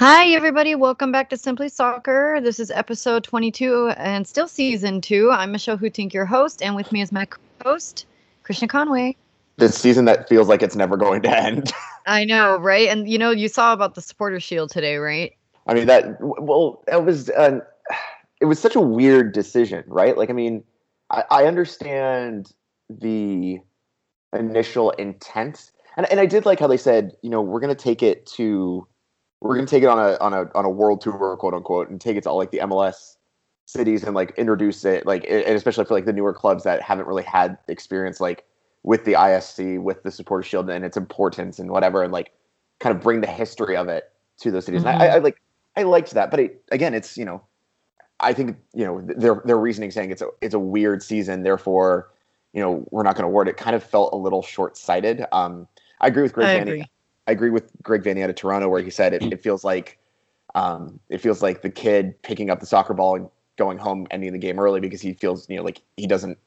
Hi, everybody. Welcome back to Simply Soccer. This is episode 22 and still season two. I'm Michelle Hootink, your host, and with me is my co host, Christian Conway. This season that feels like it's never going to end. I know, right? And you know, you saw about the supporter shield today, right? I mean, that, well, it was, uh, it was such a weird decision, right? Like, I mean, I, I understand the initial intent. And, and I did like how they said, you know, we're going to take it to we're gonna take it on a on a on a world tour, quote unquote, and take it to all like the MLS cities and like introduce it, like and especially for like the newer clubs that haven't really had experience like with the ISC, with the supporter shield and its importance and whatever, and like kind of bring the history of it to those cities. Mm-hmm. I, I, like I liked that, but it, again, it's you know, I think you know their their reasoning saying it's a it's a weird season, therefore, you know, we're not going to award it. Kind of felt a little short sighted. Um, I agree with Greg Vanney. I agree with Greg Vanney out of Toronto where he said it, it feels like um, it feels like the kid picking up the soccer ball and going home, ending the game early because he feels you know like he doesn't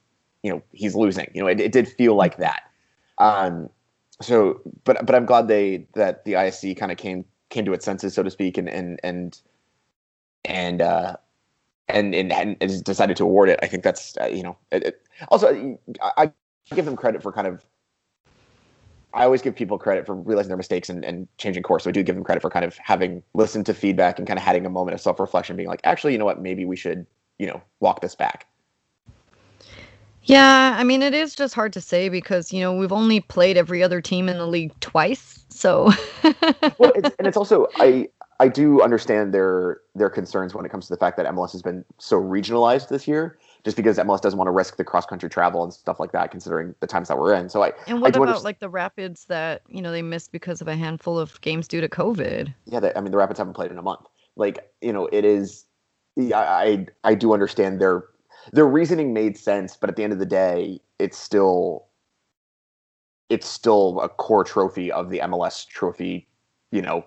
you know he's losing. You know, it, it did feel like that. Um, so, but but I'm glad they that the ISC kind of came came to its senses, so to speak, and and and and uh, and, and and decided to award it. I think that's uh, you know it, it, also I, I give them credit for kind of I always give people credit for realizing their mistakes and, and changing course. So I do give them credit for kind of having listened to feedback and kind of having a moment of self reflection, being like, actually, you know what, maybe we should, you know, walk this back. Yeah, I mean, it is just hard to say because you know we've only played every other team in the league twice, so. well, it's, and it's also I I do understand their their concerns when it comes to the fact that MLS has been so regionalized this year just because MLS doesn't want to risk the cross country travel and stuff like that, considering the times that we're in. So I and what I about understand. like the Rapids that you know they missed because of a handful of games due to COVID? Yeah, they, I mean the Rapids haven't played in a month. Like you know, it is. I, I I do understand their their reasoning made sense, but at the end of the day, it's still it's still a core trophy of the MLS trophy. You know,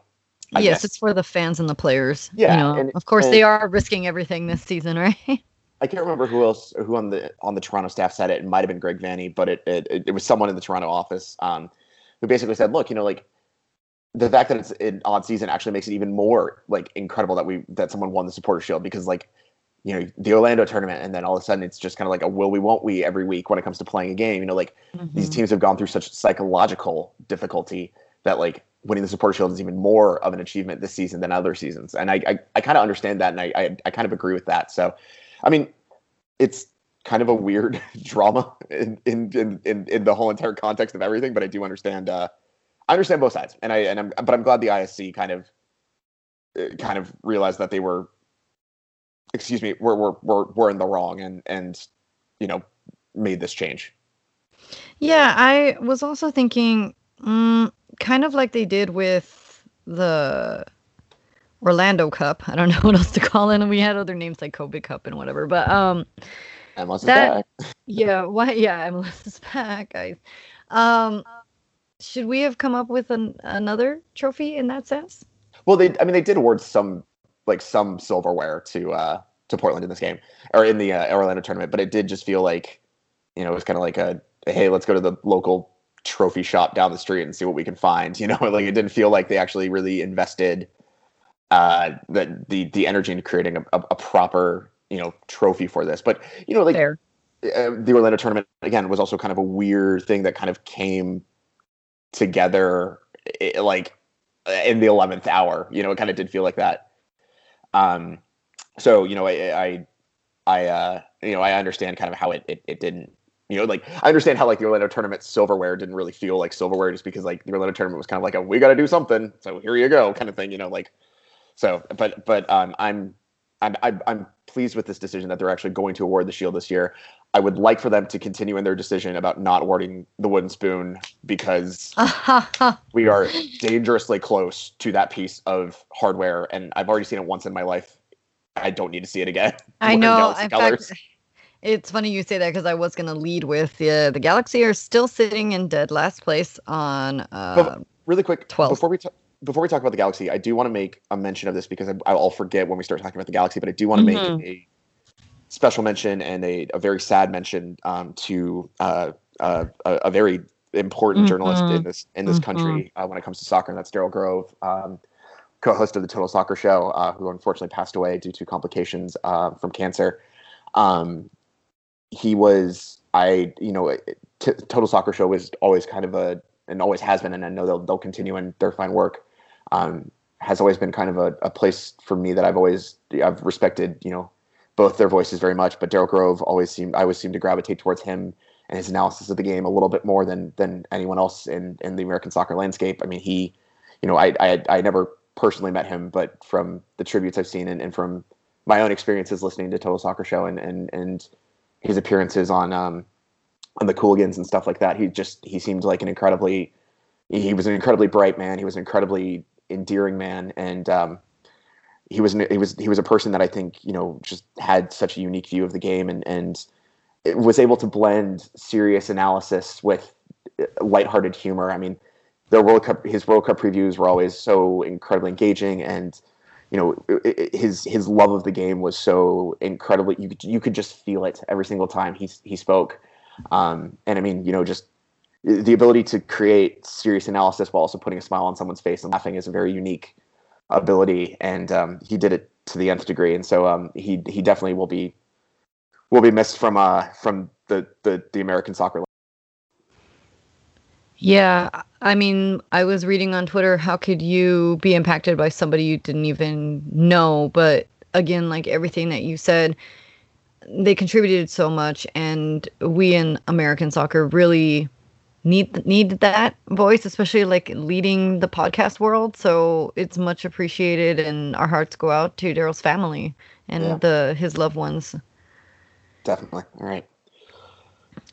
I yes, guess. it's for the fans and the players. Yeah, you know, and, of course and, they are risking everything this season, right? I can't remember who else who on the on the Toronto staff said it. It might have been Greg Vanney, but it it, it was someone in the Toronto office um, who basically said, "Look, you know, like the fact that it's an odd season actually makes it even more like incredible that we that someone won the supporter shield because like you know the Orlando tournament and then all of a sudden it's just kind of like a will we won't we every week when it comes to playing a game. You know, like mm-hmm. these teams have gone through such psychological difficulty that like winning the supporter shield is even more of an achievement this season than other seasons. And I I, I kind of understand that and I, I I kind of agree with that. So I mean, it's kind of a weird drama in, in in, in the whole entire context of everything, but I do understand. Uh, I understand both sides, and I and I'm but I'm glad the ISC kind of uh, kind of realized that they were, excuse me, were were were, were in the wrong, and and you know made this change. Yeah, I was also thinking, mm, kind of like they did with the Orlando Cup. I don't know what else to call it. And we had other names like COVID Cup and whatever. But um MLS that, back. Yeah, why yeah, MLS is back, guys. Um should we have come up with an, another trophy in that sense? Well, they I mean they did award some like some silverware to uh to Portland in this game or in the uh, Orlando tournament, but it did just feel like you know, it was kind of like a hey, let's go to the local trophy shop down the street and see what we can find, you know, like it didn't feel like they actually really invested uh, the the the energy into creating a, a, a, proper you know trophy for this. But you know, like uh, the Orlando tournament again was also kind of a weird thing that kind of came together it, like in the eleventh hour. You know, it kind of did feel like that. Um, so you know, I I, I uh, you know I understand kind of how it, it it didn't you know, like I understand how like the Orlando tournament silverware didn't really feel like silverware just because like the Orlando tournament was kind of like a we got to do something, so here you go kind of thing. You know, like so, but but um, I'm I'm I'm pleased with this decision that they're actually going to award the shield this year. I would like for them to continue in their decision about not awarding the wooden spoon because we are dangerously close to that piece of hardware, and I've already seen it once in my life. I don't need to see it again. I know. In fact, it's funny you say that because I was going to lead with the the Galaxy are still sitting in dead last place on. Uh, really quick, 12. before we talk before we talk about the Galaxy, I do want to make a mention of this because I, will forget when we start talking about the Galaxy, but I do want to mm-hmm. make a special mention and a, a very sad mention um, to uh, uh, a, a, very important mm-hmm. journalist in this in this mm-hmm. country uh, when it comes to soccer, and that's Daryl Grove. Um, co-host of the Total Soccer Show, uh, who unfortunately passed away due to complications uh, from cancer. Um, he was I you know t- Total Soccer Show was always kind of a and always has been, and I know they'll they'll continue in their fine work. Um, has always been kind of a, a place for me that I've always I've respected you know both their voices very much, but Daryl Grove always seemed I always seemed to gravitate towards him and his analysis of the game a little bit more than than anyone else in in the American soccer landscape. I mean, he, you know, I I, I never personally met him, but from the tributes I've seen and, and from my own experiences listening to Total Soccer Show and and and his appearances on um on the Cooligans and stuff like that, he just he seemed like an incredibly he was an incredibly bright man. He was an incredibly endearing man, and um, he was he was he was a person that I think you know just had such a unique view of the game and and was able to blend serious analysis with uh, lighthearted humor. I mean, the World Cup his World Cup previews were always so incredibly engaging and you know his his love of the game was so incredibly you you could just feel it every single time he he spoke um, and I mean you know just the ability to create serious analysis while also putting a smile on someone's face and laughing is a very unique ability and um, he did it to the nth degree and so um, he he definitely will be will be missed from uh from the the, the American soccer yeah, I mean, I was reading on Twitter, how could you be impacted by somebody you didn't even know? But again, like everything that you said, they contributed so much, and we in American soccer really need need that voice, especially like leading the podcast world. So it's much appreciated, and our hearts go out to Daryl's family and yeah. the his loved ones. Definitely. All right.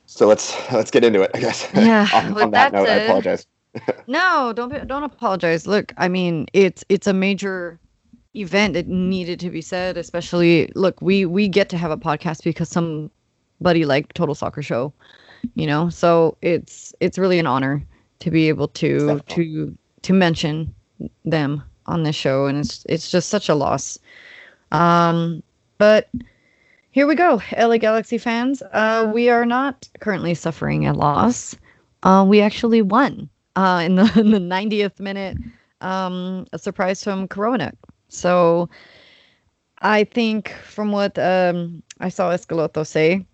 So let's let's get into it, I guess. Yeah. on, on that, note, I apologize. no, don't don't apologize. Look, I mean, it's it's a major event. It needed to be said, especially look, we we get to have a podcast because somebody like Total Soccer Show, you know. So it's it's really an honor to be able to to to mention them on this show, and it's it's just such a loss. Um, but here we go, LA Galaxy fans. Uh, we are not currently suffering a loss. Uh, we actually won uh, in, the, in the 90th minute, um, a surprise from corona So I think from what um, I saw Schelotto say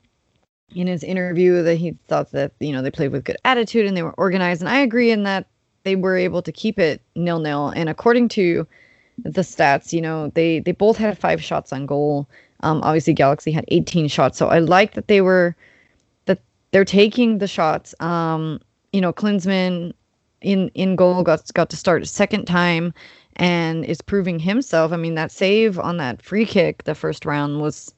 in his interview that he thought that, you know, they played with good attitude and they were organized. And I agree in that they were able to keep it nil nil. And according to the stats, you know, they, they both had five shots on goal. Um, obviously, Galaxy had 18 shots, so I like that they were that they're taking the shots. Um, you know, Klinsmann in in goal got got to start a second time and is proving himself. I mean, that save on that free kick the first round was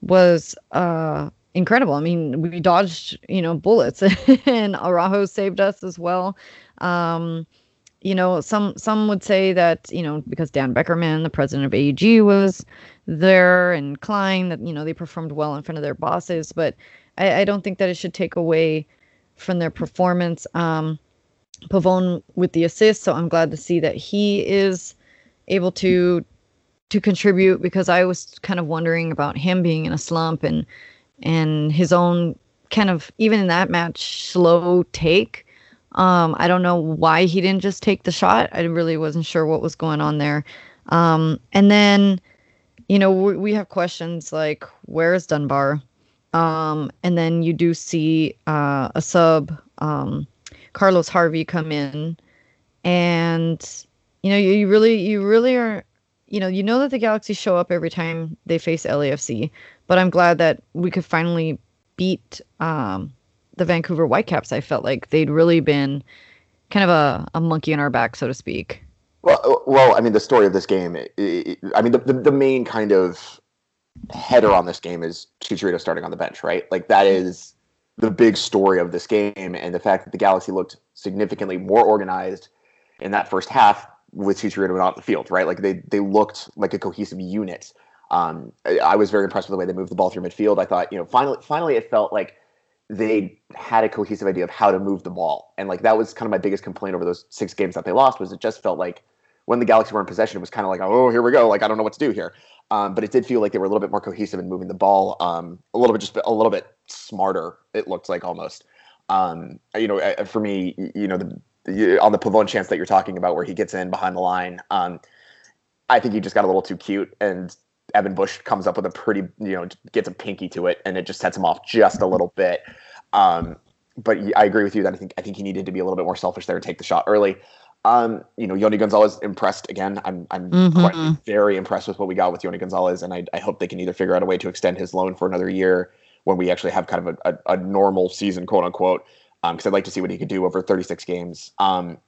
was uh incredible. I mean, we dodged, you know, bullets and Araujo saved us as well. Um, you know, some some would say that, you know, because Dan Beckerman, the president of AEG, was there and Klein that you know they performed well in front of their bosses, but I, I don't think that it should take away from their performance. Um, Pavon with the assist, so I'm glad to see that he is able to to contribute because I was kind of wondering about him being in a slump and and his own kind of even in that match slow take. Um, I don't know why he didn't just take the shot. I really wasn't sure what was going on there. Um, and then you know, we, we have questions like, where is Dunbar? Um, and then you do see uh, a sub, um, Carlos Harvey, come in, and you know, you, you really, you really are, you know, you know that the Galaxy show up every time they face LAFC, but I'm glad that we could finally beat um, the Vancouver Whitecaps. I felt like they'd really been kind of a, a monkey in our back, so to speak. Well, well, I mean, the story of this game. It, it, I mean, the, the, the main kind of header on this game is Chicharito starting on the bench, right? Like that is the big story of this game, and the fact that the Galaxy looked significantly more organized in that first half with Chicharito not on the field, right? Like they they looked like a cohesive unit. Um, I, was very impressed with the way they moved the ball through midfield. I thought, you know, finally, finally, it felt like they had a cohesive idea of how to move the ball. And like that was kind of my biggest complaint over those six games that they lost was it just felt like when the Galaxy were in possession, it was kind of like, oh, here we go. Like I don't know what to do here. Um, but it did feel like they were a little bit more cohesive in moving the ball, um, a little bit just a little bit smarter. It looked like almost. Um, you know, for me, you know, the on the Pavon chance that you're talking about, where he gets in behind the line, um, I think he just got a little too cute, and Evan Bush comes up with a pretty, you know, gets a pinky to it, and it just sets him off just a little bit. Um, but I agree with you that I think I think he needed to be a little bit more selfish there and take the shot early. Um, you know, Yony Gonzalez impressed again. I'm I'm Mhm. quite very impressed with what we got with Yony Gonzalez, and I, I hope they can either figure out a way to extend his loan for another year when we actually have kind of a, a, a normal season, quote unquote. Because I'd like to see what he could do over 36 games. Um,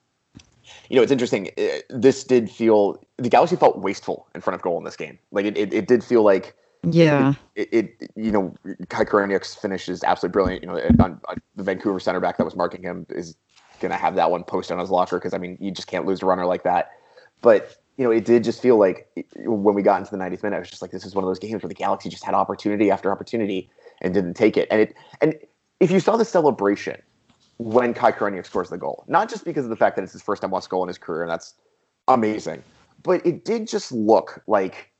you know, it's interesting. uh, This did feel the Galaxy felt wasteful in front of goal in this game. Like it, it, it did feel like Yeah. it, it you know Kai Koreniuk's finish is absolutely brilliant. You know, on, on the Vancouver center back that was marking him is going to have that one posted on his locker because I mean you just can't lose a runner like that. But you know, it did just feel like when we got into the 90th minute, I was just like, this is one of those games where the Galaxy just had opportunity after opportunity and didn't take it. And it and if you saw the celebration when Kai Koreniuk scores the goal, not just because of the fact that it's his first MLS goal in his career, and that's amazing, but it did just look like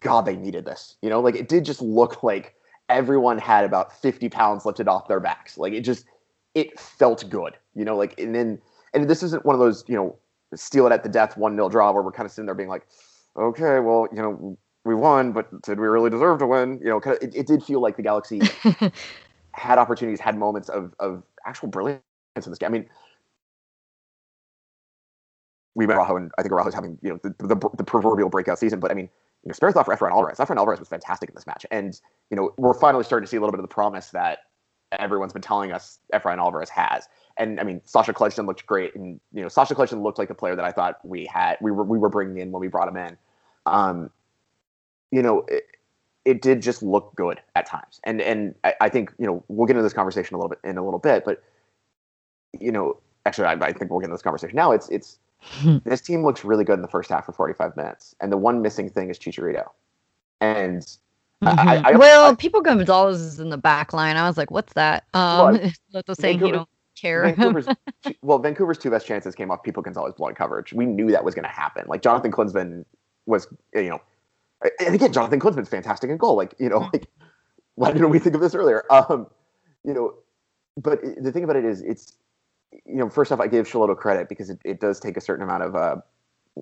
God, they needed this. You know, like it did just look like everyone had about 50 pounds lifted off their backs. Like it just, it felt good, you know, like, and then, and this isn't one of those, you know, steal it at the death, one nil draw where we're kind of sitting there being like, okay, well, you know, we won, but did we really deserve to win? You know, it, it did feel like the Galaxy had opportunities, had moments of, of actual brilliance in this game. I mean, we met Araujo, and I think Araujo's having you know the, the, the proverbial breakout season. But I mean, you know, spare thought for Efrain Alvarez. Efrain Alvarez was fantastic in this match, and you know we're finally starting to see a little bit of the promise that everyone's been telling us Efrain Alvarez has. And I mean, Sasha Kljestan looked great, and you know, Sasha Kljestan looked like the player that I thought we had we were we were bringing in when we brought him in. Um, you know, it, it did just look good at times, and and I, I think you know we'll get into this conversation a little bit in a little bit, but you know, actually, I, I think we'll get into this conversation now. It's it's this team looks really good in the first half for 45 minutes, and the one missing thing is Chicharito. And I- I-. I- well, I- people Gonzalez is in the back line. I was like, what's that? Well, Um, Loto saying he Vancouver- don't care. Vancouver's well, Vancouver's two best chances came off Pipo Gonzalez blood coverage. We knew that was going to happen. Like Jonathan Klinsmann was, you know, and again, Jonathan Klinsmann's fantastic in goal. Like you know, Mhm. like why didn't we think of this earlier? Um, you know, but the thing about it is, it's you know, first off, I gave Schelotto credit because it, it does take a certain amount of uh,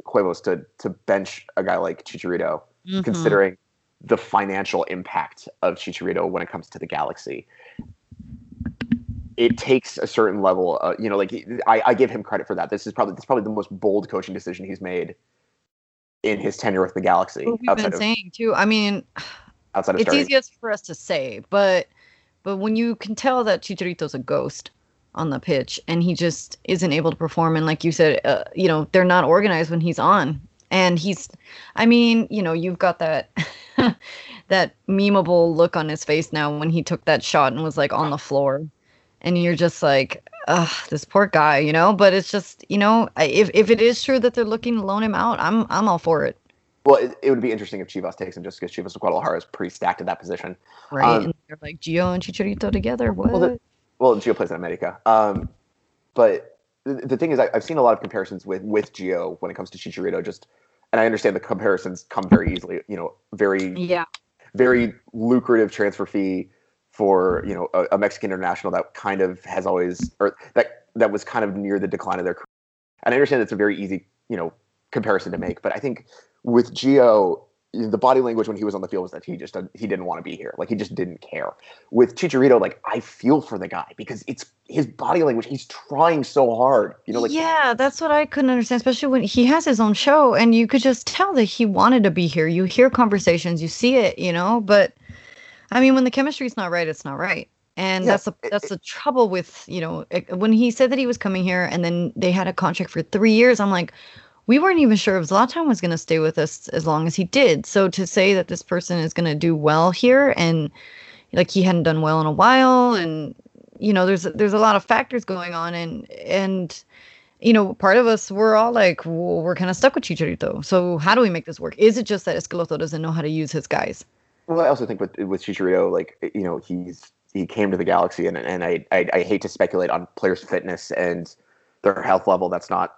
huevos to to bench a guy like Chicharito Mhm. considering the financial impact of Chicharito when it comes to the Galaxy. It takes a certain level, uh, you know, like I, I give him credit for that. This is probably this is probably the most bold coaching decision he's made in his tenure with the Galaxy. We've been of saying too. I mean, outside of it's starting. easiest for us to say, but but when you can tell that Chicharito's a ghost on the pitch and he just isn't able to perform, and like you said, uh, you know, they're not organized when he's on, and he's, I mean, you know, you've got that. that memeable look on his face now when he took that shot and was like on the floor and you're just like Ugh, this poor guy you know but it's just you know if, if it is true that they're looking to loan him out i'm i'm all for it Well, it, it would be interesting if Chivas takes him just because Chivas Guadalajara is pretty stacked at that position. right Um, and they're like gio and chicharito together what Well, the- Well, Gio plays in America. Um, but the, the thing is, I, I've seen a lot of comparisons with with Gio when it comes to Chicharito. Just, and I understand the comparisons come very easily. You know, very yeah very lucrative transfer fee for you know a, a Mexican international that kind of has always or that that was kind of near the decline of their career. And I understand it's a very easy you know comparison to make, but I think with Gio, the body language when he was on the field was that he just he didn't want to be here, like he just didn't care. With Chicharito, like I feel for the guy because it's his body language. He's trying so hard, you know, like yeah that's what i couldn't understand especially when he has his own show and you could just tell that he wanted to be here you hear conversations you see it you know but i mean when the chemistry's not right it's not right and Yeah, that's the that's the trouble with you know when he said that he was coming here and then they had a contract for three years i'm like we weren't even sure if Zlatan was going to stay with us as long as he did. So to say that this person is going to do well here and like he hadn't done well in a while and you know there's there's a lot of factors going on and and you know part of us we're all like well, we're kind of stuck with Chicharito. So how do we make this work? Is it just that Escaloto doesn't know how to use his guys? Well, I also think with with Chicharito, like you know, he's he came to the Galaxy, and and I I, I hate to speculate on players' fitness and their health level. That's not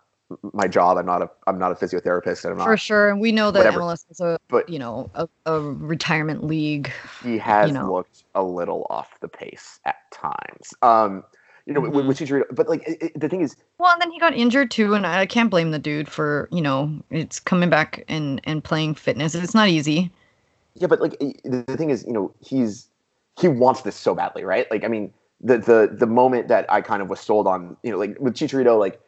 my job. I'm not a I'm not a physiotherapist, and I'm For not. sure. And we know that whatever. MLS is a But you know a, a retirement league. he has you know. looked a little off the pace at times. Um, you know, mm-hmm. with, with Chicharito. But like it, it, the thing is, well, and then he got injured too, and I can't blame the dude for you know it's coming back and and playing fitness. It's not easy. Yeah, but like the thing is, you know, he's he wants this so badly, right? Like, I mean, the the the moment that I kind of was sold on, you know, like with Chicharito, like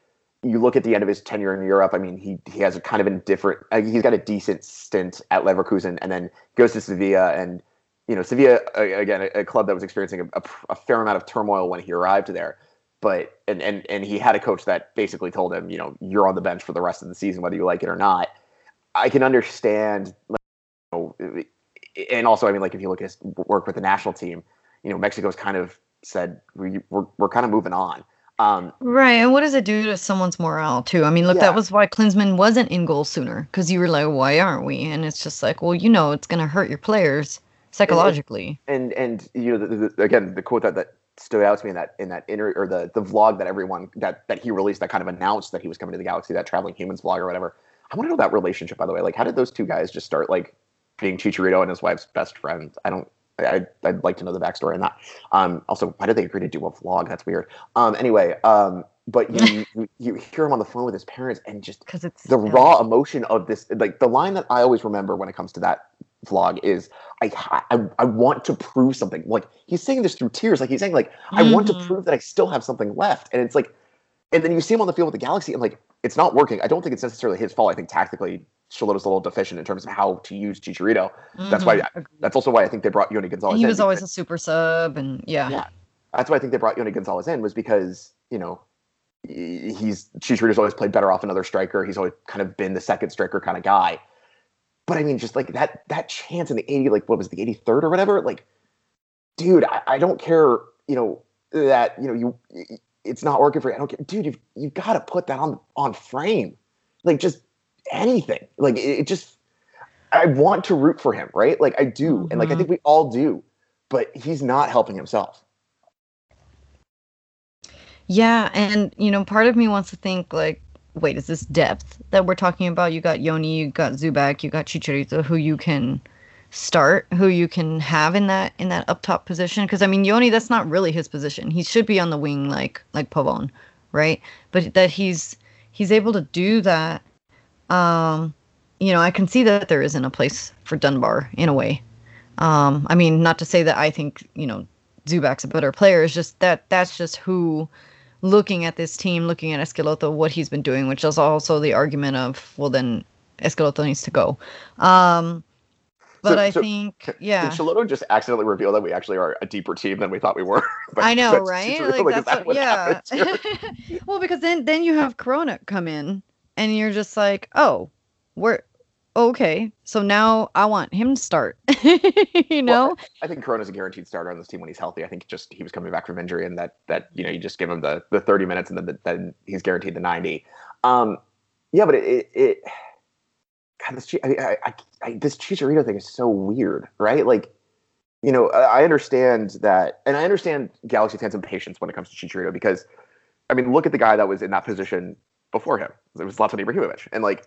you look at the end of his tenure in Europe. I mean, he he has a kind of a different. Uh, he's got a decent stint at Leverkusen, and then goes to Sevilla, and you know, Sevilla again, a, a club that was experiencing a, a, a, fair amount of turmoil when he arrived there. But and and and he had a coach that basically told him, you know, you're on the bench for the rest of the season, whether you like it or not. I can understand, you know, and also, I mean, like if you look at his work with the national team, you know, Mexico's kind of said we, we're we're kind of moving on. Um, right, and what does it do to someone's morale too? I mean, look, yeah. that was why Klinsmann wasn't in goal sooner because you were like, why aren't we? And it's just like, well, you know, it's going to hurt your players psychologically. And and, and you know, the, the, again, the quote that that stood out to me in that in that inter or the the vlog that everyone that that he released that kind of announced that he was coming to the galaxy, that traveling humans vlog or whatever. I want to know that relationship, by the way. Like, how did those two guys just start like being Chicharito and his wife's best friend? I don't. I, I'd like to know the backstory on that. Um, also, why did they agree to do a vlog? That's weird. Um, anyway, um, but you, you, you hear him on the phone with his parents and just because it's the yeah. raw emotion of this like the line that i always remember when it comes to that vlog is I, I I want to prove something. Like he's saying this through tears. Like he's saying like I mm-hmm. want to mm-hmm. prove that I still have something left. And it's like, and then you see him on the field with the Galaxy, and like it's not working. I don't think it's necessarily his fault. I think tactically Schelotto's a little deficient in terms of how to use Chicharito. Mm-hmm. That's why. Mm-hmm. That's also why I think they brought Yony Gonzalez. He was always a super sub, and yeah, yeah. That's why I think they brought Yony Gonzalez in was because you know he's Chicharito's always played better off another striker. He's always kind of been the second striker kind of guy. But I mean, just like that that chance in the 80, like what was the 83rd or whatever, like, dude, I, I don't care, you know, that, you know, you it's not working for you. I don't care. Dude, you've you've got to put that on on frame. Like just anything. Like it, it, just I want to root for him, right? Like I do. Mm-hmm. And like I mm-hmm. think we all do, but he's not helping himself. Yeah, and you know, part of me wants to think like wait, is this depth that we're talking about? You got Yony, you got Zubak, you got Chicharito, who you can start, who you can have in that in that up top position. Because I mean, yony that's not really his position. He should be on the wing like like Pavon, right? But that he's he's able to do that. Um, you know, I can see that there isn't a place for Dunbar in a way. Um, I mean, not to say that I think you know Zubak's a better player. It's just that that's just who looking at this team, looking at Esqueloto, what he's been doing, which is also the argument of, well, then Esqueloto needs to go. Um, but so, I so think, yeah. Did Schelotto just accidentally reveal that we actually are a deeper team than we thought we were? I know, right? Like, like that's what, yeah. well, because then then you have Corona come in, and you're just like, oh, we're okay, so now I want him to start. you know, well, I think Corona's a guaranteed starter on this team when he's healthy. I think just he was coming back from injury, and that that you know you just give him the the thirty minutes, and then then he's guaranteed the ninety. Um, yeah, but it, it, it God, this I, I, I, this Chicharito thing is so weird, right? Like, you know, I understand that, and I understand Galaxy fans' impatience when it comes to Chicharito because, I mean, look at the guy that was in that position before him. It was Zlatan Ibrahimovic, and like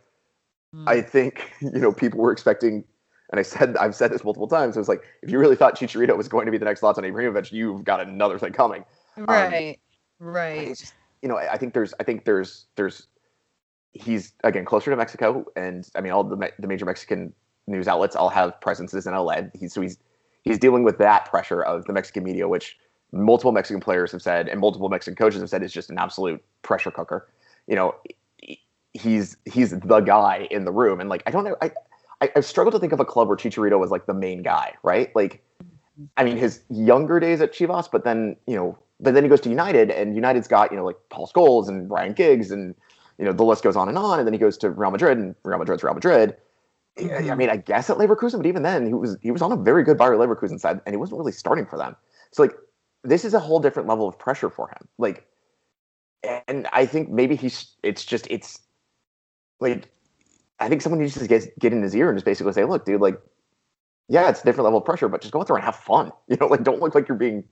I hmm. think you know people were expecting, and I said I've said this multiple times. It was like if you really thought Chicharito was going to be the next Zlatan Ibrahimovic, you've got another thing coming. Right, um, right. Just, you know, I think there's I think there's there's he's again closer to Mexico, and I mean all the the major Mexican news outlets all have presences in LA. He's so he's he's dealing with that pressure of the Mexican media, which multiple Mexican players have said and multiple Mexican coaches have said is just an absolute pressure cooker. You know, he's he's the guy in the room. And like I don't know, I, I I've struggled to think of a club where Chicharito was like the main guy, right? Like, I mean, his younger days at Chivas, but then you know, but then he goes to United, and United's got you know like Paul Scholes and Ryan Giggs, and you know the list goes on and on. And then he goes to Real Madrid, and Real Madrid's Real Madrid. I mean, I guess at Leverkusen, but even then, he was he was on a very good Bayer Leverkusen side, and he wasn't really starting for them. So like, this is a whole different level of pressure for him. Like, and I think maybe he's it's just it's like I think someone needs to get get in his ear and just basically say, look, dude, like, yeah, it's a different level of pressure, but just go out there and have fun. You know, like don't look like you're being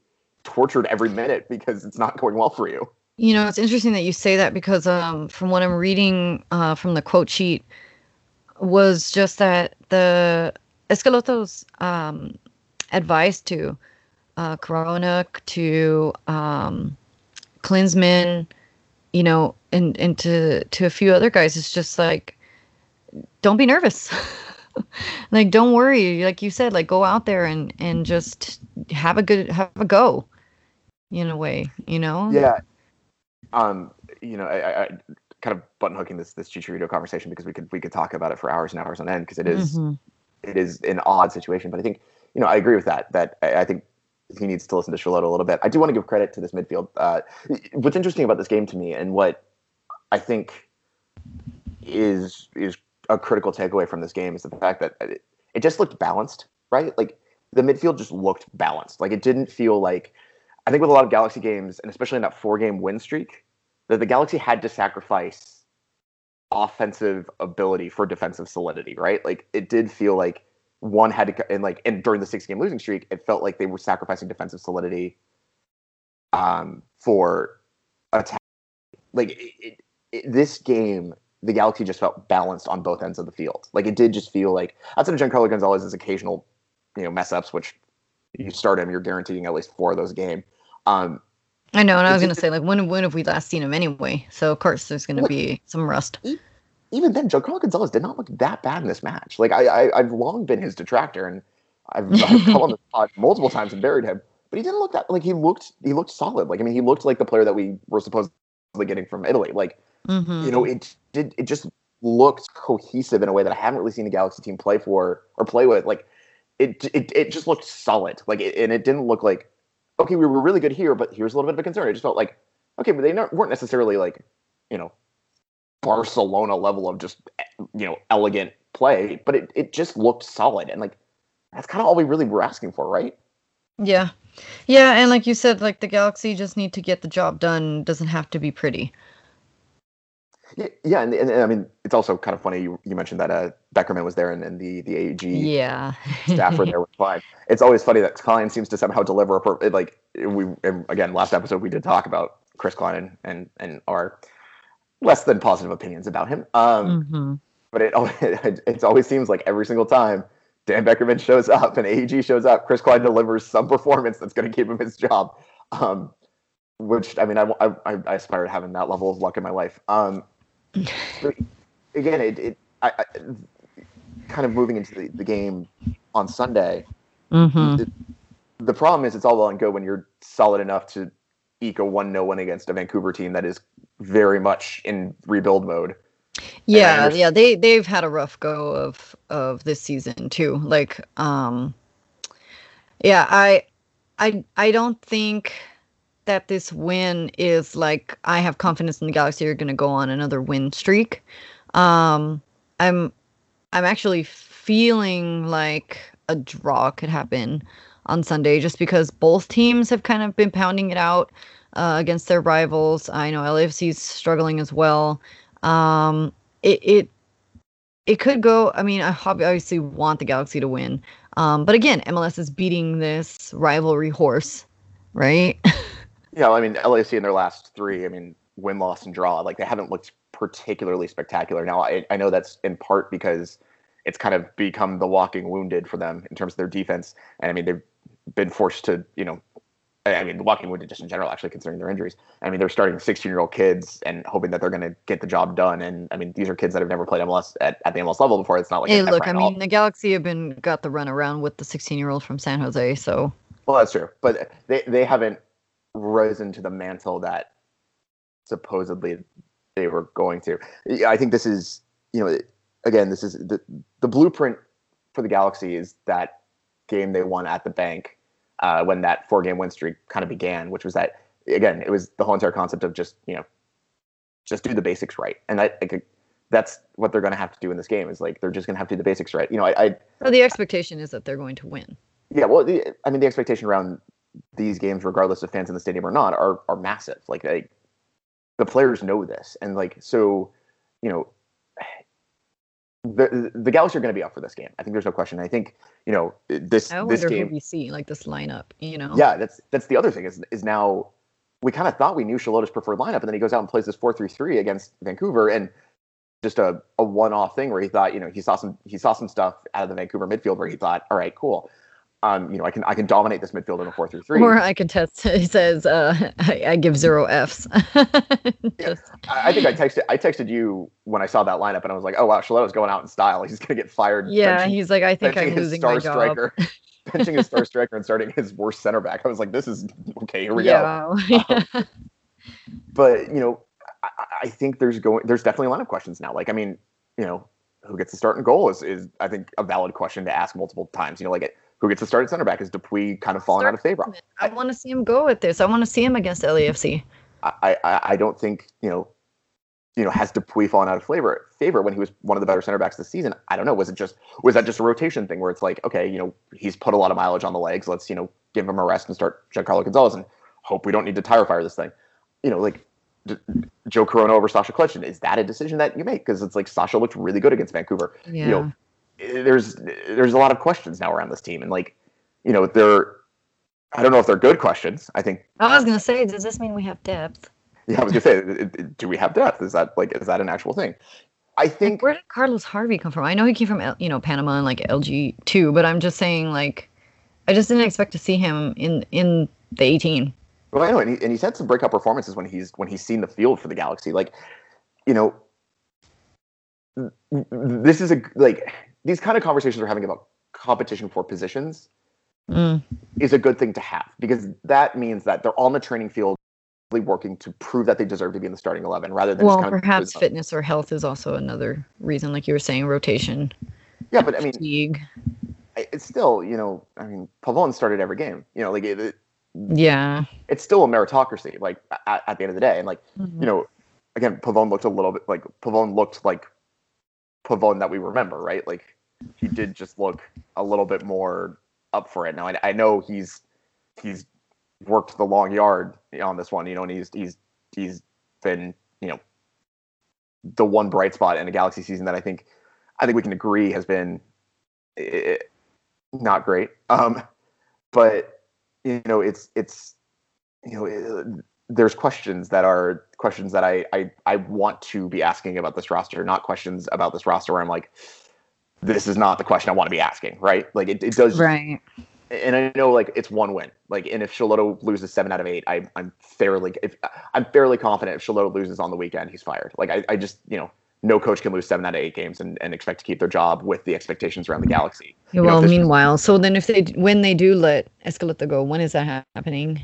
tortured every minute because it's not going well for you. You know, it's interesting that you say that because um, from what I'm reading uh, from the quote sheet was just that the Esqueloto's um, advice to uh, Corona, to um, Klinsmann, you know, and and to to a few other guys, it's just like, don't be nervous. like don't worry. Like you said like go out there and and just have a good have a go in a way you know? Yeah um you know i, I kind of button hooking this this chicharito conversation because we could we could talk about it for hours and hours on end because it is, mm-hmm. it is an odd situation but i think you know i agree with that that i, I think he needs to listen to Charlotte a little bit. I do want to give credit to this midfield. Uh, what's interesting about this game to me, and what I think is is a critical takeaway from this game is the fact that it, it just looked balanced, right? Like the midfield just looked balanced. Like it didn't feel like I think with a lot of Galaxy games, and especially in that four game win streak, that the Galaxy had to sacrifice offensive ability for defensive solidity, right? Like it did feel like one had to and like and during the six game losing streak, it felt like they were sacrificing defensive solidity um for attack. Like it, it, this game the Galaxy just felt balanced on both ends of the field. Like it did just feel like outside of Giancarlo Gonzalez's occasional, you know, mess ups, which you start him, you're guaranteeing at least four of those a game. Um, I know, and I was going to say like when when have we last seen him anyway? So of course there's going to be some rust. Even then, Giancarlo Gonzalez did not look that bad in this match. Like I, I have long been his detractor, and I've, I've come on the pod multiple times and buried him, but he didn't look that like he looked he looked solid. Like I mean, he looked like the player that we were supposedly getting from Italy. Like Mm-hmm. You know, it did it just looked cohesive in a way that I haven't really seen the Galaxy team play for or play with. Like it it, it just looked solid. Like it, and it didn't look like okay, we were really good here, but here's a little bit of a concern. It just felt like okay, but they weren't necessarily like you know Barcelona level of just eh, you know elegant play, but it it just looked solid and like that's kind of all we really were asking for, right? Yeah. Yeah, and like you said, like the Galaxy just need to get the job done. Doesn't have to be pretty. Yeah, and, and, and, I mean, it's also kind of funny you, you mentioned that uh, Beckerman was there and, and the the AEG yeah. staff were there with fine. It's always funny that Klein seems to somehow deliver a per- like we again last episode we did talk about Chris Klein and and, and our less than positive opinions about him. Um, mm-hmm. But it, it it always seems like every single time Dan Beckerman shows up and AEG shows up, Chris Klein delivers some performance that's going to keep him his job. Um, which I mean, I, I, I aspire to having that level of luck in my life. Um, again, it, it I, I, kind of moving into the, the game on Sunday. Mm-hmm. It, the problem is, it's all well and good when you're solid enough to eke a one no win against a Vancouver team that is very much in rebuild mode. Yeah, yeah, they they've had a rough go of of this season too. Like, um, yeah, I, I, I don't think that this win is like I have confidence in the Galaxy are going to go on another win streak. Um, I'm I'm actually feeling like a draw could happen on Sunday just because both teams have kind of been pounding it out uh, against their rivals. I know LAFC is struggling as well. Um, it it it could go. I mean, I obviously want the Galaxy to win, um, but again, MLS is beating this rivalry horse, right? Yeah, I mean, LAC in their last three, I mean, win, loss, and draw, like they haven't looked particularly spectacular. Now, I, I know that's in part because it's kind of become the walking wounded for them in terms of their defense. And I mean, they've been forced to, you know, I mean, the walking wounded just in general, actually, considering their injuries. I mean, they're starting 16 year old kids and hoping that they're going to get the job done. And I mean, these are kids that have never played MLS at, at the MLS level before. It's not like, hey, look, I mean, the Galaxy have been got the run around with the 16 year old from San Jose. So, well, that's true. But they, they haven't risen to the mantle that supposedly they were going to. I think this is, you know, again, this is the the blueprint for the Galaxy is that game they won at the bank uh, when that four game win streak kind of began, which was that again, it was the whole entire concept of just you know, just do the basics right, and that like, that's what they're going to have to do in this game. Is like they're just going to have to do the basics right. You know, I. I well, the expectation is that they're going to win. Yeah, well, the, I mean, the expectation around these games, regardless of fans in the stadium or not, are are massive. Like they, the players know this, and like so, you know, the the Galaxy are going to be up for this game. I think there's no question. I think you know this I this game. Who we see like this lineup, you know. Yeah, that's that's the other thing is is now we kind of thought we knew Charlotte's preferred lineup, and then he goes out and plays this four three three against Vancouver, and just a, a one off thing where he thought you know he saw some he saw some stuff out of the Vancouver midfield where he thought all right cool um, you know, I can I can dominate this midfield in a four through three. Or I can test. He says, uh, I, I give zero Fs. Just... I, I, think I texted I texted you when I saw that lineup, and I was like, oh wow, Schelotto's going out in style. He's gonna get fired. Yeah, benching, he's like, I think I'm losing my job. Striker, benching his star striker and starting his worst center back. I was like, this is okay. Here we yeah. go. Um, but you know, I, I think there's going there's definitely a line of questions now. Like, I mean, you know, who gets the start in goal is, is I think a valid question to ask multiple times. You know, like it, who gets to start at center back is DePuy kind of falling start out of favor. I, I want to see him go with this. I want to see him against LAFC. I, I I don't think you know you know has DePuy fallen out of favor favor when he was one of the better center backs this season. I don't know. Was it just was that just a rotation thing where it's like okay you know he's put a lot of mileage on the legs. Let's you know give him a rest and start Giancarlo Gonzalez and hope we don't need to tire fire this thing. You know like Joe Corona over Sasha Kljestan. Is that a decision that you make? Because it's like Sasha looked really good against Vancouver. Yeah. You know, there's there's a lot of questions now around this team, and like, you know, they're I don't know if they're good questions. I think I was gonna say, does this mean we have depth? Yeah, I was gonna say, do we have depth? Is that like is that an actual thing? I think. Like, where did Carlos Harvey come from? I know he came from you know Panama and like LG two, but I'm just saying like, I just didn't expect to see him in in the 18. Well, I know, and, he, and he's had some breakout performances when he's when he's seen the field for the Galaxy. Like, you know, this is a like these kind of conversations we're having about competition for positions mm. is a good thing to have because that means that they're on the training field working to prove that they deserve to be in the starting 11 rather than well perhaps fitness or health is also another reason like you were saying rotation yeah but i mean fatigue. it's still you know i mean pavon started every game you know like it, yeah it's still a meritocracy like at, at the end of the day and like mm-hmm. you know again pavon looked a little bit like pavon looked like pavon that we remember right? Like he did just look a little bit more up for it. Now i, I know he's he's worked the long yard on this one you know and he's he's he's been you know the one bright spot in a galaxy season that i think i think we can agree has been it, not great. Um but you know it's it's you know it, there's questions that are questions that I, I I want to be asking about this roster, not questions about this roster where I'm like, this is not the question I want to be asking, right? Like it, it does right. And I know like it's one win. Like and if Schelotto loses seven out of eight, I I'm fairly if I'm fairly confident if Schelotto loses on the weekend, he's fired. Like I, I just you know no coach can lose seven out of eight games and, and expect to keep their job with the expectations around the galaxy. Yeah, well, know, meanwhile, so then if they when they do let Ezcalito go, when is that happening?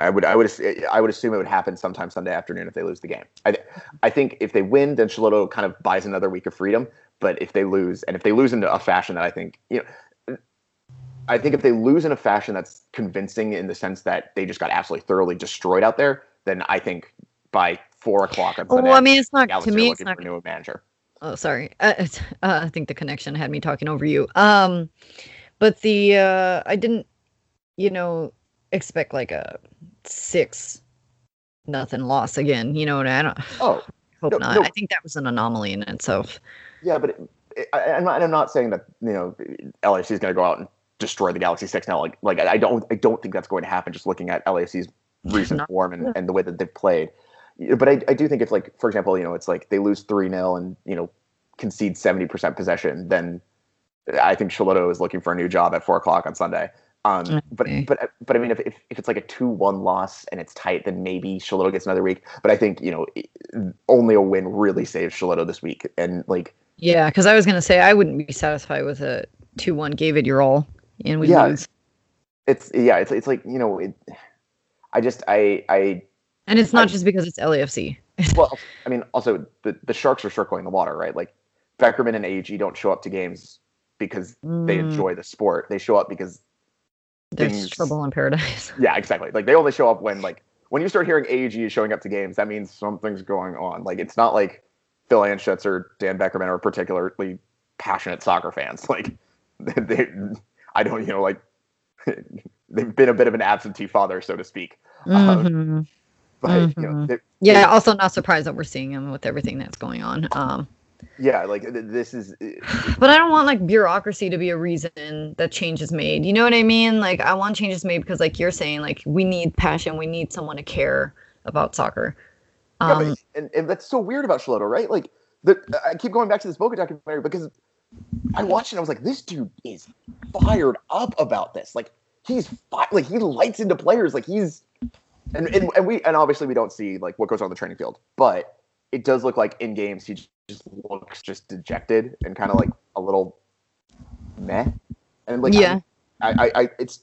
I would I would I would assume it would happen sometime Sunday afternoon if they lose the game. I I think if they win, then Schelotto kind of buys another week of freedom. But if they lose, and if they lose in a fashion that I think you know. I think if they lose in a fashion that's convincing in the sense that they just got absolutely thoroughly destroyed out there, then I think by four o'clock on Sunday. Well, I mean, it's not to me. It's not for a new manager. Oh, sorry. Uh, uh, I think the connection had me talking over you. Um, but the uh, I didn't, you know, expect like a six nothing loss again. You know, what I don't. Oh, hope no, not. No. I think that was an anomaly in itself. Yeah, but it, it, I, am not. I'm not saying that you know LAFC is going to go out and destroy the Galaxy Six now. Like, like I don't. I don't think that's going to happen. Just looking at LAFC's recent form and, and the way that they've played but I, I do think if like for example you know it's like they lose 3-0 and you know concede 70% possession then i think Schelotto is looking for a new job at 4 o'clock on sunday um, okay. but but but I mean, if, if, if it's like a two one loss and it's tight, then maybe Schelotto gets another week. But I think you know only a win really saves Schelotto this week. And like yeah, because I was gonna say I wouldn't be satisfied with a two one. Gave it your all, and we yeah, lose. It's yeah, it's it's like you know, it, I just I I and it's not I, just because it's LAFC. well, I mean, also the, the sharks are circling the water, right? Like Beckerman and AEG don't show up to games because mm. they enjoy the sport. They show up because there's things, trouble in paradise. Yeah, exactly. Like they only show up when like when you start hearing AEG is showing up to games, that means something's going on. Like it's not like Phil Anschutz or Dan Beckerman are particularly passionate soccer fans. Like they, they I don't, you know, like they've been a bit of an absentee father, so to speak. Mm-hmm. Um, but mm-hmm. you know, mm-hmm. yeah, also not surprised that we're seeing him with everything that's going on. Um, yeah, like this is. But I don't want like bureaucracy to be a reason that change is made. You know what I mean? Like I want changes made because, like you're saying, like we need passion. We need someone to care about soccer. Um, yeah, but, and, and that's so weird about Schelotto, right? Like the, I keep going back to this Boca documentary because I watched it. I was like, this dude is fired up about this. Like he's fi- like he lights into players. Like he's and, and and we and obviously we don't see like what goes on in the training field, but it does look like in games he just looks just dejected and kind of like a little meh. And like Yeah. I, I, I it's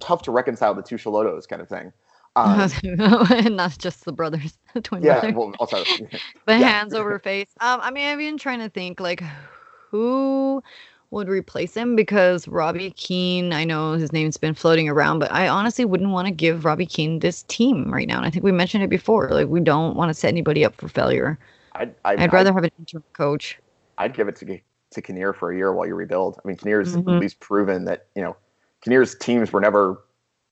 tough to reconcile the two Schelottos kind of thing. Um, and not just the brothers, the twin yeah, brothers. well, also the yeah. hands over face. Um, I mean, I've been trying to think like who would replace him because Robbie Keane, I know his name's been floating around, but I honestly wouldn't want to give Robbie Keane this team right now. And I think we mentioned it before. Like we don't want to set anybody up for failure. I'd, I'd, I'd rather have an interim coach. I'd give it to to Kinnear for a year while you rebuild. I mean, Kinnear's Mhm. at least proven that you know Kinnear's teams were never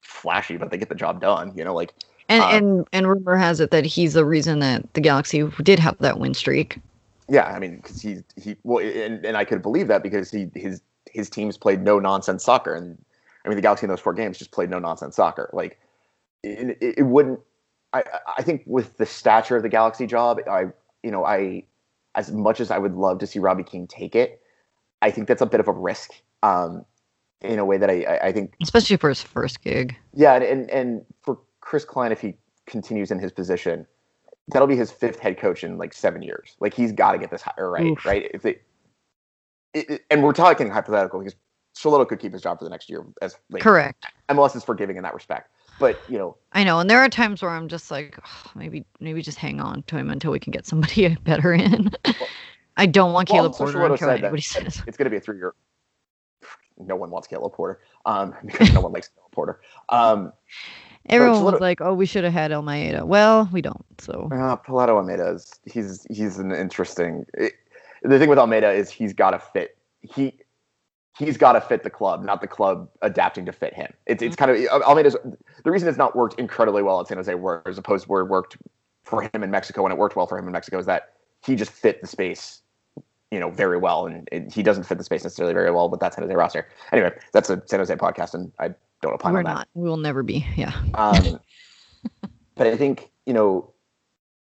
flashy, but they get the job done. You know, like And Um, and and rumor has it that he's the reason that the Galaxy did have that win streak. yeah, I mean, because he he well, and, and I could believe that because he his his teams played no nonsense soccer, and I mean the Galaxy in those four games just played no nonsense soccer. Like it, it, it wouldn't. I I think with the stature of the Galaxy job, I you know I as much as I would love to see Robbie Keane take it, I think that's a bit of a risk. Um, in a way that I I, I think Especially for his first gig. Yeah, and, and and for Chris Klein, if he continues in his position, that'll be his fifth head coach in like seven years. Like he's got to get this hire right, Oof. right? If they, it, it- and we're talking hypothetical because Schelotto could keep his job for the next year as like Correct. MLS is forgiving in that respect. But you know, I know, and there are times where I'm just like, "Ugh, maybe, maybe just hang on to him until we can get somebody better in. I don't want Well, Caleb Porter. I don't care what said that- anybody says. it's going to be a three year. No one wants Caleb Porter, um, because no one likes Caleb Porter. Um, Everyone was like, "Oh, we should have had Almeida." Well, we don't. So Uh, Pelado Almeida is he's he's an interesting. It, the thing with Almeida is he's got to fit he he's got to fit the club, not the club adapting to fit him. It's it's kind of Almeida's the reason it's not worked incredibly well at San Jose, where as opposed to where it worked for him in Mexico when it worked well for him in Mexico, is that he just fit the space, you know, very well, and it, he doesn't fit the space necessarily very well with that San Jose roster. Anyway, that's a San Jose podcast, and I don't opine we're on that. not. We will never be. Yeah. Um, but I think you know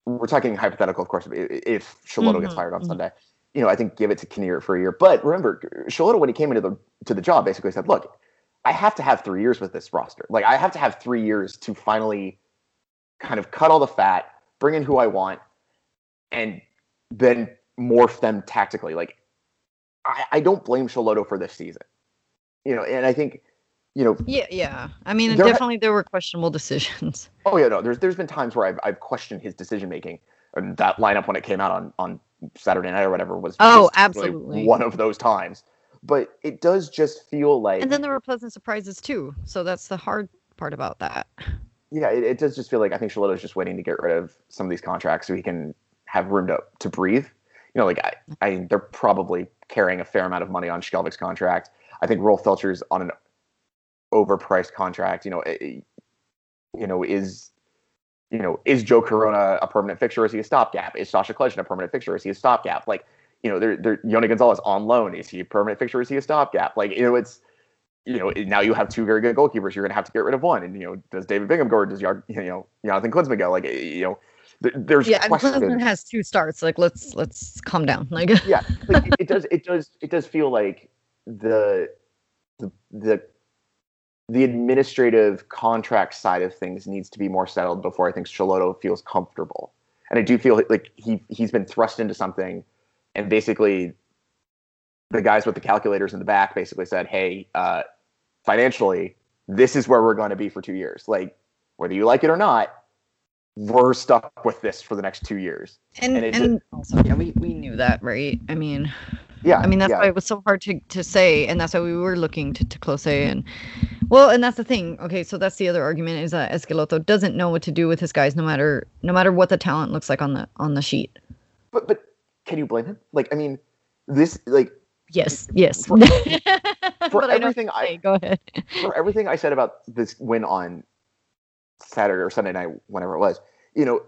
we're talking hypothetical, of course. If Schelotto gets Mhm, fired on mhm. Sunday, you know I think give it to Kinnear for a year. But remember, Schelotto when he came into the to the job basically said, "Look, I have to have three years with this roster. Like I have to have three years to finally kind of cut all the fat, bring in who I want, and then morph them tactically. Like I, I don't blame Schelotto for this season, you know, and I think." You know, Yeah, yeah. I mean, There ha- definitely there were questionable decisions. Oh yeah, no. There's there's been times where I've I've questioned his decision making, and that lineup when it came out on on Saturday night or whatever was Oh, absolutely. one of those times. But it does just feel like And then there were pleasant surprises too. So that's the hard part about that. yeah, it, it does just feel like I think Schelotto's just waiting to get rid of some of these contracts so he can have room to to breathe. You know, like I, I they're probably carrying a fair amount of money on Skelvik's contract. I think Rolf Feltscher's on an overpriced contract. You know, it, you know is you know is Joe Corona a permanent fixture? Is he a stopgap? Is Sacha Kljestan a permanent fixture? Is he a stopgap? Like you know, they're, they're Yony Gonzalez on loan. Is he a permanent fixture? Is he a stopgap? Like you know, it's you know now you have two very good goalkeepers. You're going to have to get rid of one. And you know, does David Bingham go or does you know Jonathan Klinsmann go? Like eh, you know, there's Yeah, and. Has two starts. Like let's let's calm down. Like yeah, like, it, it does. It does. It does feel like the the the the administrative contract side of things needs to be more settled before I think Schelotto feels comfortable. And I do feel like he he's been thrust into something, and basically, the guys with the calculators in the back basically said, "Hey, uh, financially, this is where we're going to be for two years. Like, whether you like it or not." We're stuck with this for the next two years. and And and, it also yeah, we, we knew that, right? I mean Yeah, I mean that's yeah. why it was so hard to, to say, and that's why we were looking to, to Close and well, and that's the thing. Okay, so that's the other argument is that Schelotto doesn't know what to do with his guys no matter no matter what the talent looks like on the on the sheet. But but can you blame him? Like I mean, this like Yes, yes. For- for everything I I go ahead. for everything I said about this win on Saturday or Sunday night, whenever it was, you know,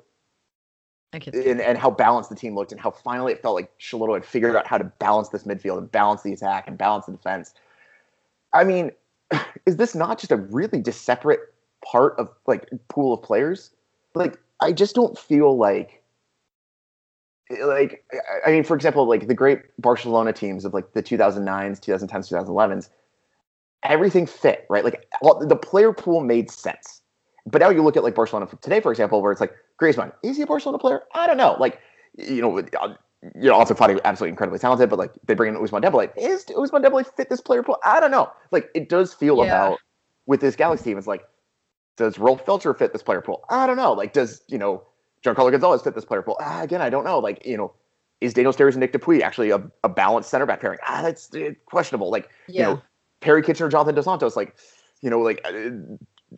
and, and how balanced the team looked and how finally it felt like Schelotto had figured out how to balance this midfield and balance the attack and balance the defense. I mean, is this not just a really just separate part of like pool of players? Like, I just don't feel like eh, like I mean, for example, like the great Barcelona teams of like the 2009s, 2010s, 2011s, everything fit right. Like the player pool made sense. But now you look at like Barcelona today, for example, where it's like Griezmann, is he a Barcelona player? I don't know. Like you know, uh, you know, also Fati absolutely incredibly talented, but like they bring in Ousmane Dembele. Is Ousmane Dembele fit this player pool? I don't know. Like it does feel yeah. about with this Galaxy team. It's like, does Rolf Feltscher fit this player pool? I don't know. Like does you know Giancarlo Gonzalez fit this player pool? Ah, again, I don't know. Like you know, is Daniel Sturridge and Nick DePuy actually a, a balanced center back pairing? Ah, that's uh, questionable. Like yeah. you know, Perry Kitchener, Jonathan Dos Santos, like you know, like uh,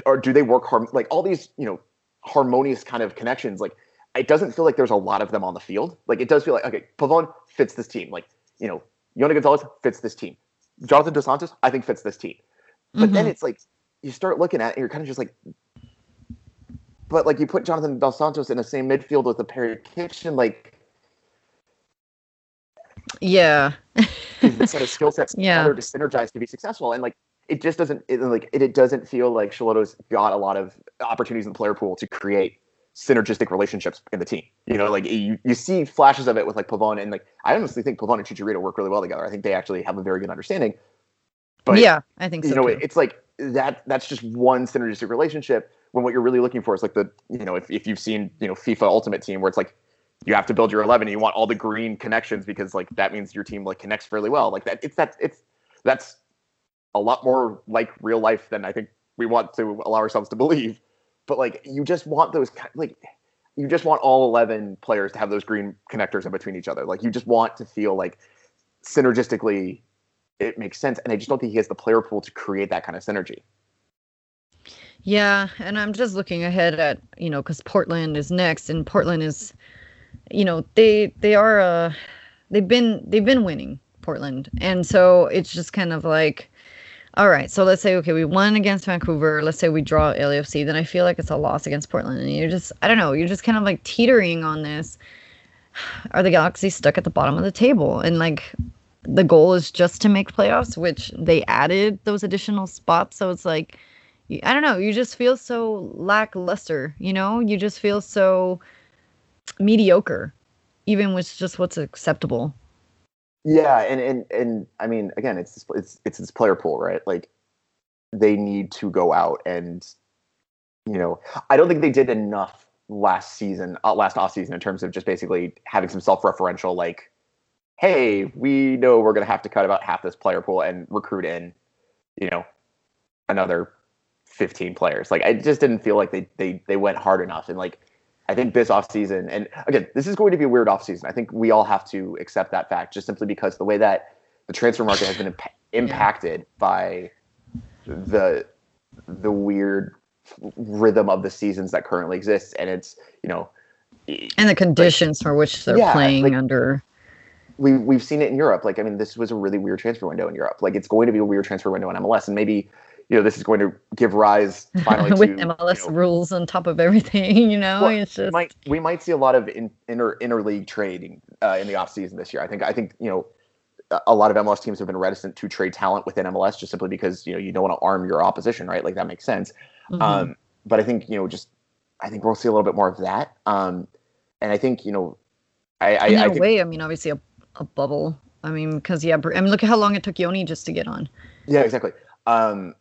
or do they work harm? Like all these you know harmonious kind of connections, like it doesn't feel like there's a lot of them on the field. Like it does feel like okay, Pavon fits this team. Like you know, Yony Gonzalez fits this team. Jonathan Dos Santos, I think fits this team. But mm-hmm. then it's like you start looking at it, and you're kind of just like, but like you put Jonathan Dos Santos in the same midfield with the Perry Kitchen, like yeah, the set of skill sets yeah. to synergize to be successful, and like it just doesn't it, like it, it doesn't feel like Schelotto's got a lot of opportunities in the player pool to create synergistic relationships in the team. You know, like you, you see flashes of it with like Pavone and like I honestly think Pavon and Chicharito work really well together. I think they actually have a very good understanding. But yeah, I think so. You know, too. it's like that that's just one synergistic relationship when what you're really looking for is like the you know, if, if you've seen, you know, FIFA Ultimate Team where it's like you have to build your 11 and you want all the green connections because like that means your team like connects fairly well. Like that it's that it's that's a lot more like real life than I think we want to allow ourselves to believe. But like you just want those like you just want all 11 players to have those green connectors in between each other. Like you just want to feel like synergistically it makes sense and i just don't think he has the player pool to create that kind of synergy. Yeah and i'm just looking ahead at you know because portland is next and portland is you know they they are uh they've been they've been winning portland. And so it's just kind of like all right, so let's say okay, we won against Vancouver. Let's say we draw LAFC, then I feel like it's a loss against Portland, and you're just I don't know, you're just kind of like teetering on this. Are the Galaxy stuck at the bottom of the table? And like the goal is just to make playoffs, which they added those additional spots. So it's like I don't know, you just feel so lackluster, you know? You just feel so mediocre, even with just what's acceptable. Yeah, and and and I mean, again, it's it's it's this player pool, right? Like they need to go out and you know, I don't think they did enough last season, uh, last off season in terms of just basically having some self-referential like hey, we know we're going to have to cut about half this player pool and recruit in, you know, another 15 players. Like I just didn't feel like they they they went hard enough and like I think this offseason, and again, this is going to be a weird offseason. I think we all have to accept that fact just simply because the way that the transfer market has been imp- impacted by the the weird rhythm of the seasons that currently exists. And it's you know and the conditions like, for which they're yeah, playing like, under. we we've seen it in Europe. Like I mean this was a really weird transfer window in Europe. Like it's going to be a weird transfer window in MLS and maybe you know this is going to give rise finally with to, MLS you know, rules on top of everything. You know, well, it's just we might, we might see a lot of in, inter interleague trading uh, in the off season this year. I think I think you know a lot of MLS teams have been reticent to trade talent within MLS just simply because you know you don't want to arm your opposition, right? Like that makes sense. Mm-hmm. Um, but I think you know just I think we'll see a little bit more of that. Um, and I think you know, I, I in I think, way, I mean, obviously a, a bubble. I mean, because yeah, I mean, look at how long it took Yony just to get on. Yeah, exactly. Um,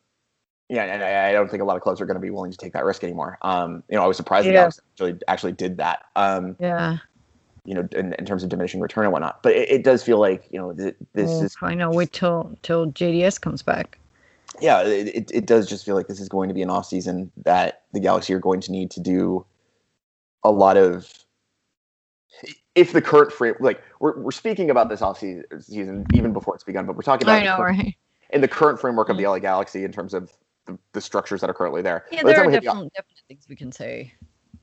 yeah, and I, I, don't think a lot of clubs are going to be willing to take that risk anymore. Um, you know, I was surprised yeah. that actually actually did that. Um, yeah. You know, in, in terms of diminishing return and whatnot, but it, it does feel like you know th- this well, is. I know. Wait till till JDS comes back. Yeah, it, it, it does just feel like this is going to be an off season that the Galaxy are going to need to do a lot of. If the current frame, like we're we're speaking about this off season even before it's begun, but we're talking about I know, current, right? in the current framework of the LA Galaxy in terms of the, the structures that are currently there. Yeah, there are definitely, the, definite things we can say.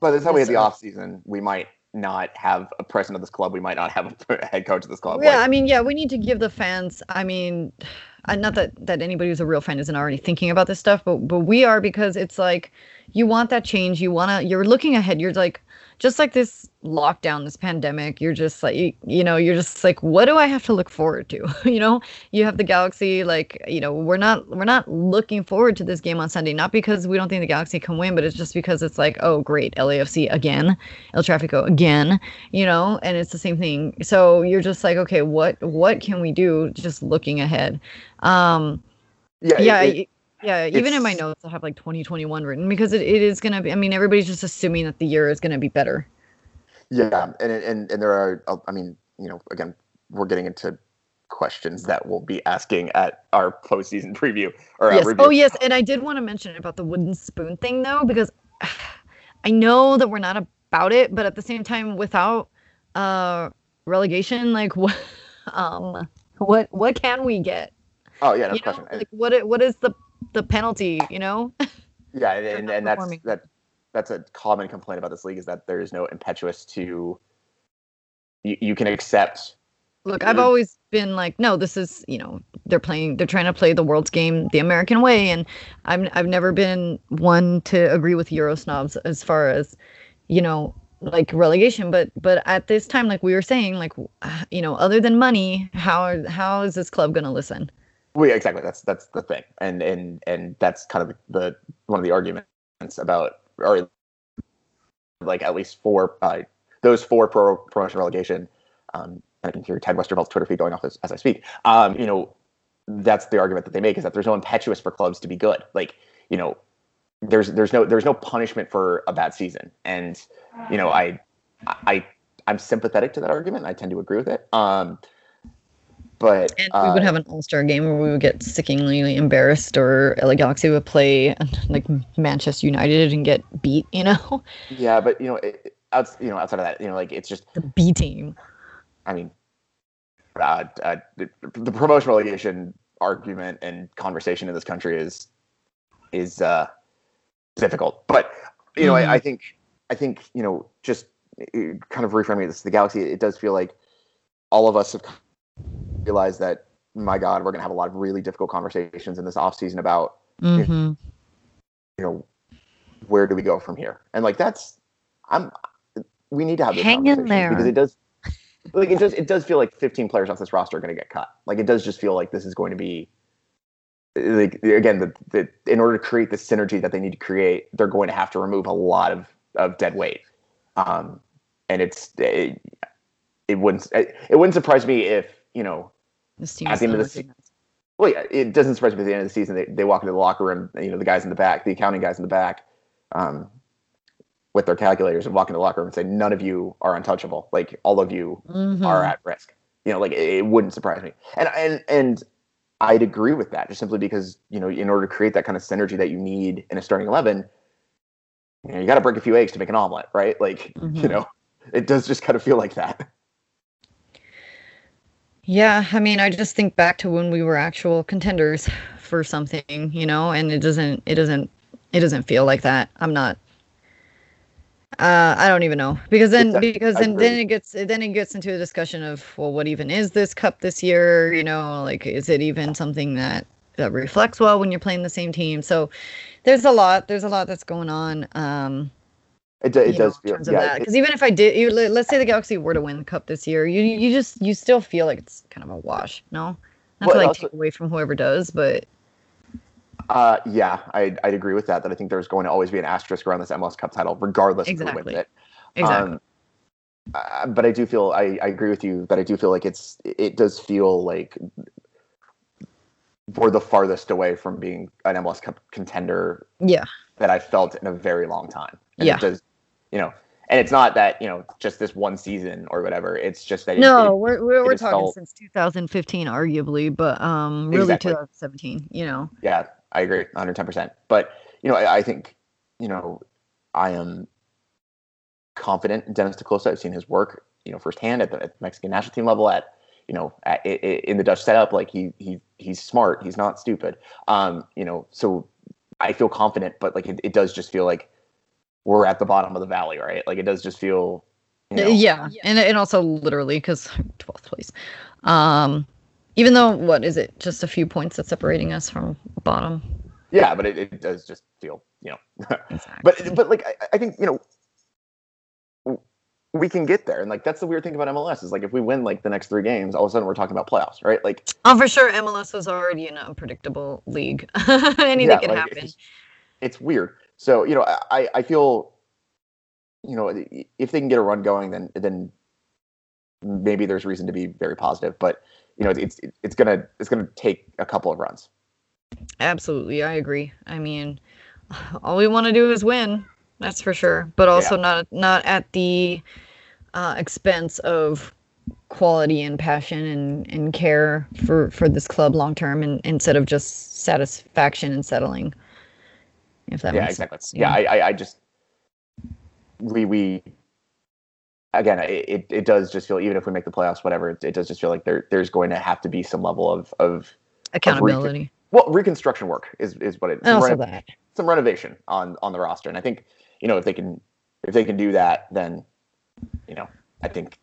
By the time we hit the off season, we might not have a president of this club. We might not have a head coach of this club. Yeah, like, I mean, yeah, we need to give the fans. I mean, not that that anybody who's a real fan isn't already thinking about this stuff, but but we are because it's like you want that change. You wanna you're looking ahead. You're like just like this lockdown, this pandemic, you're just like, you, you, know, you're just like, what do I have to look forward to? you know, you have the Galaxy, like, you know, we're not, we're not looking forward to this game on Sunday, not because we don't think the Galaxy can win, but it's just because it's like, oh, great, LAFC again, El Trafico again, you know, and it's the same thing. So you're just like, okay, what, what can we do? Just looking ahead. Um, yeah. Yeah. It, yeah, even in my notes, I have like 2021 written because it, it is going to be, I mean, everybody's just assuming that the year is going to be better. Yeah. And, and, and there are, uh, I mean, you know, again, we're getting into questions that we'll be asking at our postseason preview or yes. Oh, yes. And I did want to mention about the wooden spoon thing though, because I know that we're not about it, but at the same time, without uh, relegation, like what, um, what, what can we get? Oh yeah, no you question. Know? Like what, what is the the penalty, you know? Yeah, and, and, that's that that's a common complaint about this league is that there is no impetuous to you, you can accept Look, I've always been like, no, this is, you know, they're playing, they're trying to play the world's game the American way, and I've I've never been one to agree with Euro snobs as far as, you know, like relegation. But but at this time, like we were saying, like, uh, you know, other than money, how how is this club going to listen? Well, yeah, exactly. That's that's the thing, and and and that's kind of the, one of the arguments about, or like at least four uh, those four pro promotion relegation. Um, and I can hear Ted Westervelt's Twitter feed going off as, as I speak. Um, you know, that's the argument that they make is that there's no impetuous for clubs to be good. Like, you know, there's there's no there's no punishment for a bad season, and you know, I I I'm sympathetic to that argument. I tend to agree with it. Um, but and we would uh, have an all star game where we would get sickeningly embarrassed, or LA Galaxy would play like Manchester United and get beat. You know. Yeah, but you know, it, outs, you know, outside of that, you know, like it's just the B team. I mean, uh, uh, the promotion relegation argument and conversation in this country is is uh, difficult. But you know, mm-hmm. I, I, think I think you know, just kind of reframing this, the Galaxy, it does feel like all of us have realize that my God, we're going to have a lot of really difficult conversations in this off season about mm-hmm. you know where do we go from here? And like that's I'm we need to have this hang in there because it does like it does it does feel like 15 players off this roster are going to get cut. Like it does just feel like this is going to be like again the, the in order to create the synergy that they need to create, they're going to have to remove a lot of of dead weight. Um, and it's it, it wouldn't it, it wouldn't surprise me if you know, at the end of the season. Well, yeah, it doesn't surprise me at the end of the season they, they walk into the locker room, you know, the guys in the back, the accounting guys in the back, um, with their calculators and walk into the locker room and say, none of you are untouchable. Like all of you mm-hmm. are at risk. You know, like it, it wouldn't surprise me. And and and I'd agree with that, just simply because you know, in order to create that kind of synergy that you need in a starting eleven, you know, you got to break a few eggs to make an omelet, right? Like, mm-hmm. you know, it does just kind of feel like that. Yeah, I mean, I just think back to when we were actual contenders for something, you know, and it doesn't, it doesn't, it doesn't feel like that. I'm not. Uh, I don't even know because then because then, then it gets then it gets into a discussion of well, what even is this cup this year? You know, like is it even something that that reflects well when you're playing the same team? So there's a lot. There's a lot that's going on. Um, it, it does know, feel yeah. Because even if I did, you, let's say the Galaxy were to win the cup this year, you you just you still feel like it's kind of a wash. No, not well, to like also, take away from whoever does, but. Uh, yeah, I'd, I'd agree with that. That I think there's going to always be an asterisk around this MLS Cup title, regardless exactly. of who wins it. Exactly. Um, uh, but I do feel I, I agree with you that I do feel like it's it does feel like we're the farthest away from being an MLS Cup contender. Yeah. That I felt in a very long time. And yeah. It does you know, and it's not that you know just this one season or whatever. It's just that no, it, we're we're, we're talking felt... since 2015, arguably, but um, really exactly. 2017. You know. Yeah, I agree, 110. percent But you know, I, I, think you know, I am confident in Dennis te Kloese. I've seen his work, you know, firsthand at the, at the Mexican national team level. At you know, at, in the Dutch setup, like he he he's smart. He's not stupid. Um, you know, so I feel confident, but like it, it does just feel like we're at the bottom of the valley, right? Like it does just feel. You know, yeah, and and also literally because 12th place. Um, Even though, what is it? Just a few points that's separating us from bottom. Yeah, but it, it does just feel, you know. Exactly. but but like I, I think you know we can get there, and like that's the weird thing about MLS is like if we win like the next three games, all of a sudden we're talking about playoffs, right? Like oh, for sure, MLS was already an unpredictable league. Anything yeah, can like, happen. It's, it's weird. So you know, I I feel you know if they can get a run going, then then maybe there's reason to be very positive. But you know, it's it's gonna it's gonna take a couple of runs. Absolutely, I agree. I mean, all we want to do is win. That's for sure. But also not not at the uh, expense of quality and passion and, and care for, for this club long term, and instead of just satisfaction and settling. If that yeah, makes exactly. sense. Yeah, I, I I just we we again it, it does just feel even if we make the playoffs, whatever, it, it does just feel like there there's going to have to be some level of of accountability. well reconstruction work is is what it is. Some also reno- that. some renovation on on the roster, and I think you know if they can if they can do that, then you know I think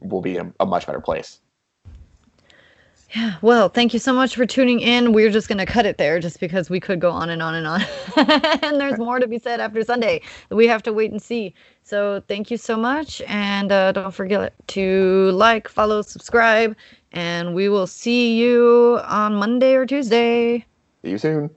we'll be in a, a much better place. Yeah. Well, thank you so much for tuning in. We're just going to cut it there just because we could go on and on and on. and there's more to be said after Sunday. We have to wait and see. So thank you so much. And uh, don't forget to like, follow, subscribe. And we will see you on Monday or Tuesday. See you soon.